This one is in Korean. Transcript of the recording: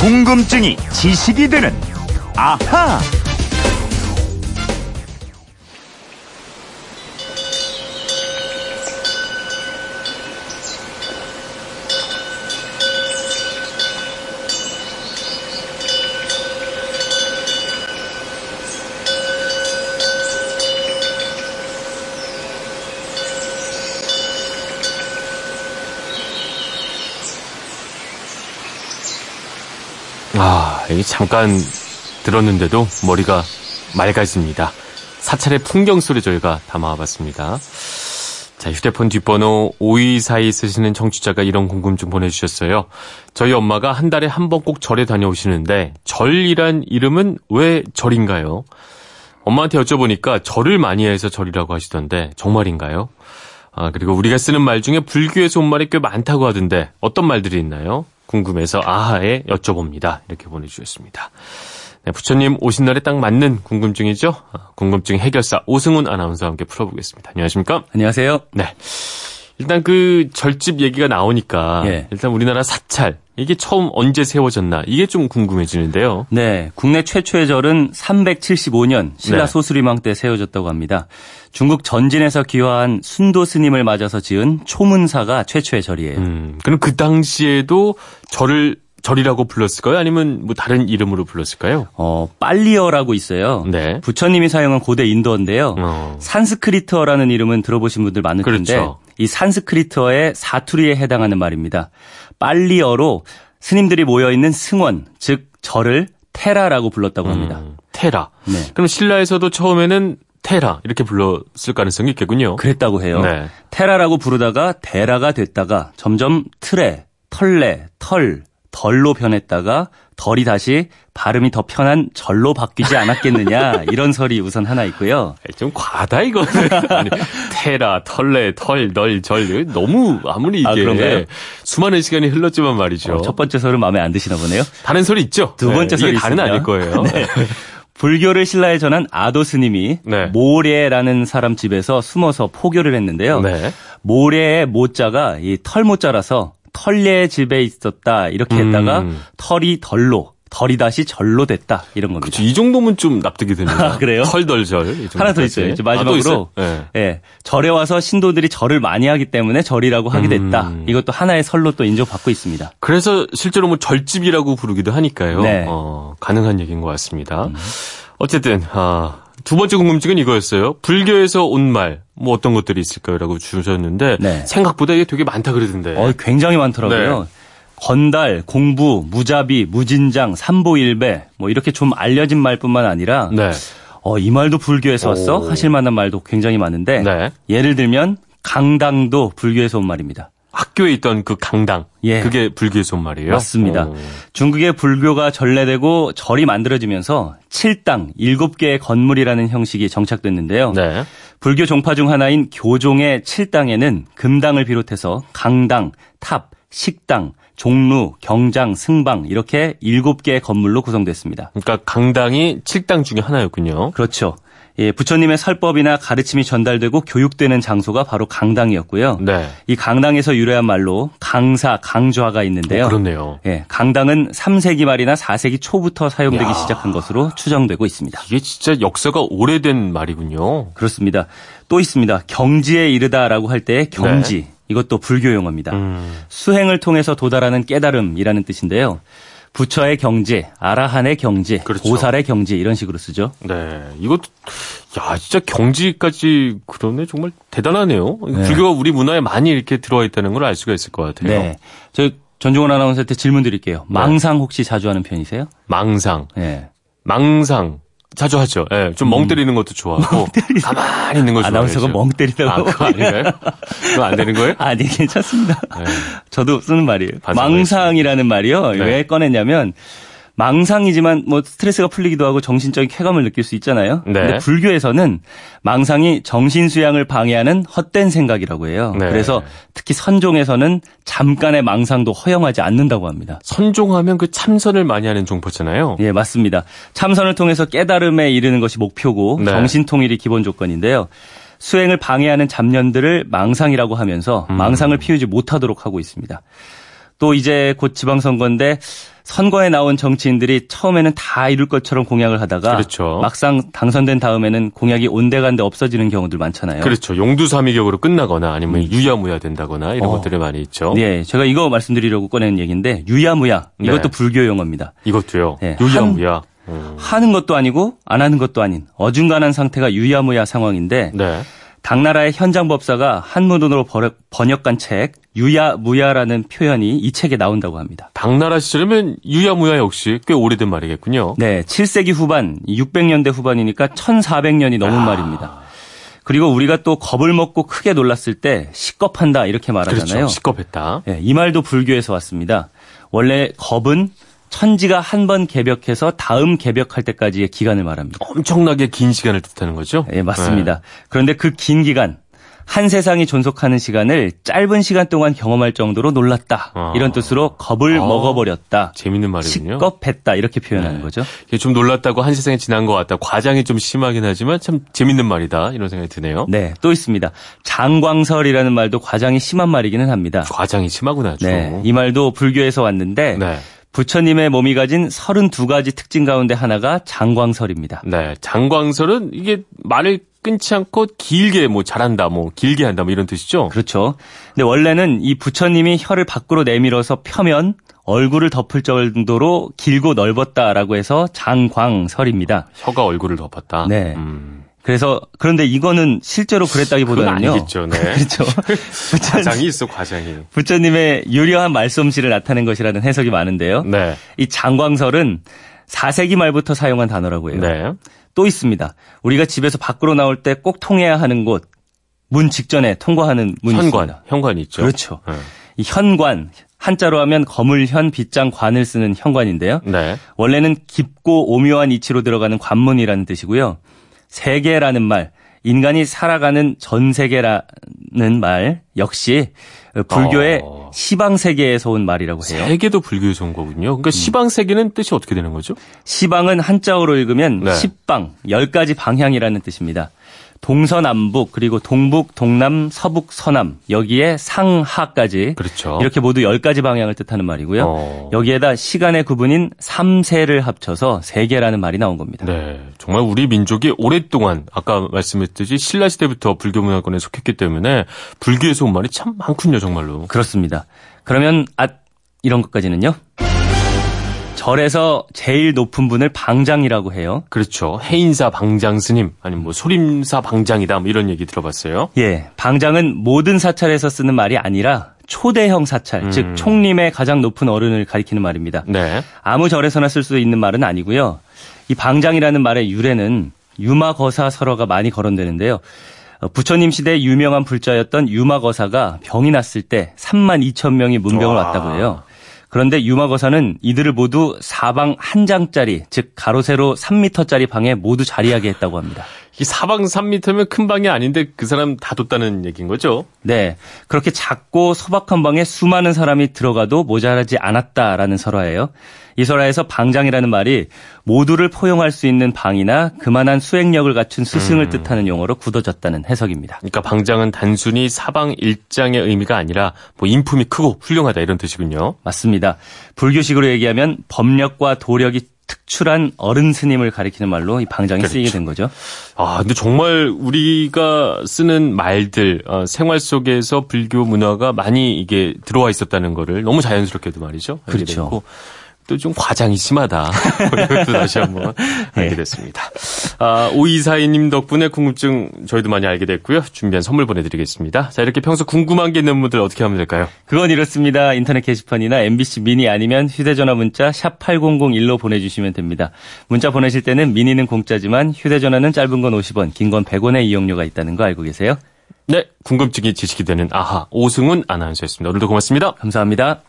궁금증이 지식이 되는 아하. 아, 여기 잠깐 들었는데도 머리가 맑아집니다. 사찰의 풍경 소리 저희가 담아봤습니다. 자, 휴대폰 뒷번호 5242 쓰시는 청취자가 이런 궁금증 보내주셨어요. 저희 엄마가 한 달에 한 번 꼭 절에 다녀오시는데 절이란 이름은 왜 절인가요? 엄마한테 여쭤보니까 절을 많이 해서 절이라고 하시던데 정말인가요? 아, 그리고 우리가 쓰는 말 중에 불교에서 온 말이 꽤 많다고 하던데 어떤 말들이 있나요? 궁금해서 아하에 여쭤봅니다. 이렇게 보내주셨습니다. 네, 부처님 오신 날에 딱 맞는 궁금증이죠? 아, 궁금증 해결사 오승훈 아나운서와 함께 풀어보겠습니다. 안녕하십니까? 안녕하세요. 네. 일단 그 절집 얘기가 나오니까 예. 일단 우리나라 사찰 이게 처음 언제 세워졌나 이게 좀 궁금해지는데요. 네, 국내 최초의 절은 375년 신라 네. 소수리망 때 세워졌다고 합니다. 중국 전진에서 귀화한 순도 스님을 맞아서 지은 초문사가 최초의 절이에요. 음, 그럼 그 당시에도 절을 절이라고 불렀을까요? 아니면 뭐 다른 이름으로 불렀을까요? 어, 빨리어라고 있어요. 네. 부처님이 사용한 고대 인도어인데요. 어. 산스크리트어라는 이름은 들어보신 분들 많을 텐데 그렇죠. 이 산스크리트어의 사투리에 해당하는 말입니다. 빨리어로 스님들이 모여 있는 승원, 즉 절을 테라라고 불렀다고 합니다. 음, 테라. 네. 그럼 신라에서도 처음에는 테라 이렇게 불렀을 가능성이 있겠군요. 그랬다고 해요. 네. 테라라고 부르다가 데라가 됐다가 점점 틀에, 털레, 털, 덜로 변했다가 덜이 다시 발음이 더 편한 절로 바뀌지 않았겠느냐 이런 설이 우선 하나 있고요. 좀 과다 이거는. 아니, 테라, 털레, 털, 널, 절 너무 아무리 아, 이게 그런가요? 수많은 시간이 흘렀지만 말이죠. 어, 첫 번째 설은 마음에 안 드시나 보네요. 다른 소리 있죠? 두 번째 네, 설이 있습니다. 아닐 거예요. 네. 불교를 신라에 전한 아도 스님이 네. 모래라는 사람 집에서 숨어서 포교를 했는데요. 네. 모래의 모자가 이 털모자라서 털레 집에 있었다 이렇게 했다가 음. 털이 덜로 덜이 다시 절로 됐다 이런 겁니다. 그쵸, 이 정도면 좀 납득이 됩니다. 아, 그래요? 털덜절. 이 하나 더. 있어요. 이제 아, 또 마지막으로 있어요? 네. 예, 절에 와서 신도들이 절을 많이 하기 때문에 절이라고 하게 됐다. 음. 이것도 하나의 설로 또 인정받고 있습니다. 그래서 실제로 뭐 절집이라고 부르기도 하니까요. 네. 음. 어, 가능한 얘기인 것 같습니다. 어쨌든 아, 두 번째 궁금증은 이거였어요. 불교에서 온 말, 뭐 어떤 것들이 있을까요?라고 주셨는데 네. 생각보다 이게 되게 많다 그러던데. 어, 굉장히 많더라고요. 네. 건달, 공부, 무자비, 무진장, 삼보일배 뭐 이렇게 좀 알려진 말뿐만 아니라 네. 어, 이 말도 불교에서 왔어? 오. 하실 만한 말도 굉장히 많은데 네. 예를 들면 강당도 불교에서 온 말입니다. 학교에 있던 그 강당. 예. 그게 불교에서 온 말이에요. 맞습니다. 오. 중국의 불교가 전래되고 절이 만들어지면서 칠당, 일곱 개의 건물이라는 형식이 정착됐는데요. 네. 불교 종파 중 하나인 교종의 칠당에는 금당을 비롯해서 강당, 탑, 식당, 종루, 경장, 승방 이렇게 일곱 개의 건물로 구성됐습니다. 그러니까 강당이 칠당 중에 하나였군요. 그렇죠. 예, 부처님의 설법이나 가르침이 전달되고 교육되는 장소가 바로 강당이었고요. 네. 이 강당에서 유래한 말로 강사, 강좌가 있는데요. 어, 그렇네요. 예, 강당은 3세기 말이나 4세기 초부터 사용되기 야. 시작한 것으로 추정되고 있습니다. 이게 진짜 역사가 오래된 말이군요. 그렇습니다. 또 있습니다. 경지에 이르다라고 할 때 경지. 이것도 불교 용어입니다. 네. 음. 수행을 통해서 도달하는 깨달음이라는 뜻인데요. 부처의 경지, 아라한의 경지, 그렇죠. 보살의 경지 이런 식으로 쓰죠. 네. 이것도, 야, 진짜 경지까지 그러네. 정말 대단하네요. 네. 불교가 우리 문화에 많이 이렇게 들어와 있다는 걸 알 수가 있을 것 같아요. 네. 저 전종원 아나운서한테 질문 드릴게요. 네. 망상 혹시 자주 하는 편이세요? 망상. 네. 망상. 자주 하죠. 예, 좀멍 때리는 것도 좋아하고. 가만히 있는 거 좋아해요. 음. 아나운서가 멍 때리다고. 아, 그거 아닌가요? 그거 안 되는 거예요? 아니, 괜찮습니다. 네. 저도 쓰는 말이에요. 망상이라는 말이요. 네. 왜 꺼냈냐면 망상이지만 뭐 스트레스가 풀리기도 하고 정신적인 쾌감을 느낄 수 있잖아요. 네. 근데 불교에서는 망상이 정신 수양을 방해하는 헛된 생각이라고 해요. 네. 그래서 특히 선종에서는 잠깐의 망상도 허용하지 않는다고 합니다. 선종하면 그 참선을 많이 하는 종포잖아요. 예, 맞습니다. 참선을 통해서 깨달음에 이르는 것이 목표고 네. 정신 통일이 기본 조건인데요. 수행을 방해하는 잡년들을 망상이라고 하면서 음. 망상을 피우지 못하도록 하고 있습니다. 또 이제 곧 지방선거인데 선거에 나온 정치인들이 처음에는 다 이룰 것처럼 공약을 하다가 그렇죠. 막상 당선된 다음에는 공약이 온데간데 없어지는 경우들 많잖아요. 그렇죠. 용두사미격으로 끝나거나 아니면 유야무야 된다거나 이런 어. 것들이 많이 있죠. 네, 제가 이거 말씀드리려고 꺼낸 얘기인데 유야무야 이것도 네. 불교 용어입니다. 이것도요. 네, 유야무야. 음. 하는 것도 아니고 안 하는 것도 아닌 어중간한 상태가 유야무야 상황인데 네. 당나라의 현장 법사가 한문으로 번역- 번역한 책 유야무야라는 표현이 이 책에 나온다고 합니다. 당나라 시절이면 유야무야 역시 꽤 오래된 말이겠군요. 네, 7세기 후반, 600년대 후반이니까 1400년이 넘은 아. 말입니다. 그리고 우리가 또 겁을 먹고 크게 놀랐을 때 시겁한다 이렇게 말하잖아요. 그렇죠. 시겁했다. 예, 이 말도 불교에서 왔습니다. 원래 겁은 천지가 한 번 개벽해서 다음 개벽할 때까지의 기간을 말합니다. 엄청나게 긴 시간을 뜻하는 거죠. 예, 맞습니다. 네. 그런데 그 긴 기간, 한 세상이 존속하는 시간을 짧은 시간 동안 경험할 정도로 놀랐다. 아. 이런 뜻으로 겁을 아. 먹어버렸다. 재밌는 말이군요. 시겁했다. 이렇게 표현하는 네. 거죠. 이게 좀 놀랐다고 한 세상이 지난 것 같다. 과장이 좀 심하긴 하지만 참 재밌는 말이다. 이런 생각이 드네요. 네, 또 있습니다. 장광설이라는 말도 과장이 심한 말이기는 합니다. 과장이 심하구나. 좀. 네, 이 말도 불교에서 왔는데 네. 부처님의 몸이 가진 32가지 특징 가운데 하나가 장광설입니다. 네. 장광설은 이게 말을 끊지 않고 길게 뭐 잘한다, 뭐 길게 한다, 뭐 이런 뜻이죠. 그렇죠. 근데 원래는 이 부처님이 혀를 밖으로 내밀어서 펴면 얼굴을 덮을 정도로 길고 넓었다라고 해서 장광설입니다. 혀가 얼굴을 덮었다. 네. 음. 그래서 그런데 이거는 실제로 그랬다기보다는요. 아니겠죠. 네. 그렇죠. 부처, 과장이 있어, 과장이. 부처님의 유려한 말솜씨를 나타낸 것이라는 해석이 많은데요. 네. 이 장광설은 4세기 말부터 사용한 단어라고 해요. 네. 또 있습니다. 우리가 집에서 밖으로 나올 때 꼭 통해야 하는 곳, 문 직전에 통과하는 문이 현관, 있습니다. 현관이 있죠. 그렇죠. 네. 이 현관, 한자로 하면 거물현, 빗장, 관을 쓰는 현관인데요. 네. 원래는 깊고 오묘한 이치로 들어가는 관문이라는 뜻이고요. 세계라는 말, 인간이 살아가는 전 세계라는 말 역시 불교의 어. 시방 세계에서 온 말이라고 해요. 세계도 불교에서 온 거군요. 그러니까 시방 세계는 뜻이 어떻게 되는 거죠? 시방은 한자어로 읽으면 네. 십방, 열 가지 방향이라는 뜻입니다. 동서남북 그리고 동북, 동남, 서북, 서남 여기에 상하까지 그렇죠. 이렇게 모두 열 가지 방향을 뜻하는 말이고요. 어. 여기에다 시간의 구분인 삼세를 합쳐서 세계라는 말이 나온 겁니다. 네, 정말 우리 민족이 오랫동안 아까 말씀했듯이 신라 시대부터 불교 문화권에 속했기 때문에 불교에서 온 말이 참 많군요, 정말로. 그렇습니다. 그러면 아 이런 것까지는요. 절에서 제일 높은 분을 방장이라고 해요. 그렇죠. 해인사 방장 스님 아니면 뭐 소림사 방장이다 뭐 이런 얘기 들어봤어요. 예, 방장은 모든 사찰에서 쓰는 말이 아니라 초대형 사찰, 음. 즉 총림의 가장 높은 어른을 가리키는 말입니다. 네. 아무 절에서나 쓸 수 있는 말은 아니고요. 이 방장이라는 말의 유래는 유마거사 설화가 많이 거론되는데요. 어, 부처님 시대 유명한 불자였던 유마거사가 병이 났을 때 3만 2천 명이 문병을 와. 왔다고 해요. 그런데 유마거사는 이들을 모두 사방 한 장짜리, 즉 가로 세로 3미터짜리 방에 모두 자리하게 했다고 합니다. 이 사방 3미터면 큰 방이 아닌데 그 사람 다 뒀다는 얘기인 거죠. 네. 그렇게 작고 소박한 방에 수많은 사람이 들어가도 모자라지 않았다라는 설화예요. 이 설화에서 방장이라는 말이 모두를 포용할 수 있는 방이나 그만한 수행력을 갖춘 스승을 음. 뜻하는 용어로 굳어졌다는 해석입니다. 그러니까 방장은 단순히 사방 일장의 의미가 아니라 뭐 인품이 크고 훌륭하다 이런 뜻이군요. 맞습니다. 불교식으로 얘기하면 법력과 도력이 특출한 어른 스님을 가리키는 말로 이 방장이 그렇죠. 쓰이게 된 거죠. 아, 근데 정말 우리가 쓰는 말들, 어, 생활 속에서 불교 문화가 많이 이게 들어와 있었다는 거를 너무 자연스럽게도 말이죠. 그렇죠. 또 좀 과장이 심하다. 뭐 이것도 다시 한번 네. 알게 됐습니다. 아, 오이사이님 덕분에 궁금증 저희도 많이 알게 됐고요. 준비한 선물 보내드리겠습니다. 자, 이렇게 평소 궁금한 게 있는 분들 어떻게 하면 될까요? 그건 이렇습니다. 인터넷 게시판이나 MBC 미니 아니면 휴대전화 문자 샵 8001로 보내주시면 됩니다. 문자 보내실 때는 미니는 공짜지만 휴대전화는 짧은 건 50원, 긴 건 100원의 이용료가 있다는 거 알고 계세요? 네, 궁금증이 지식이 되는 아하, 오승훈 아나운서였습니다. 오늘도 고맙습니다. 감사합니다.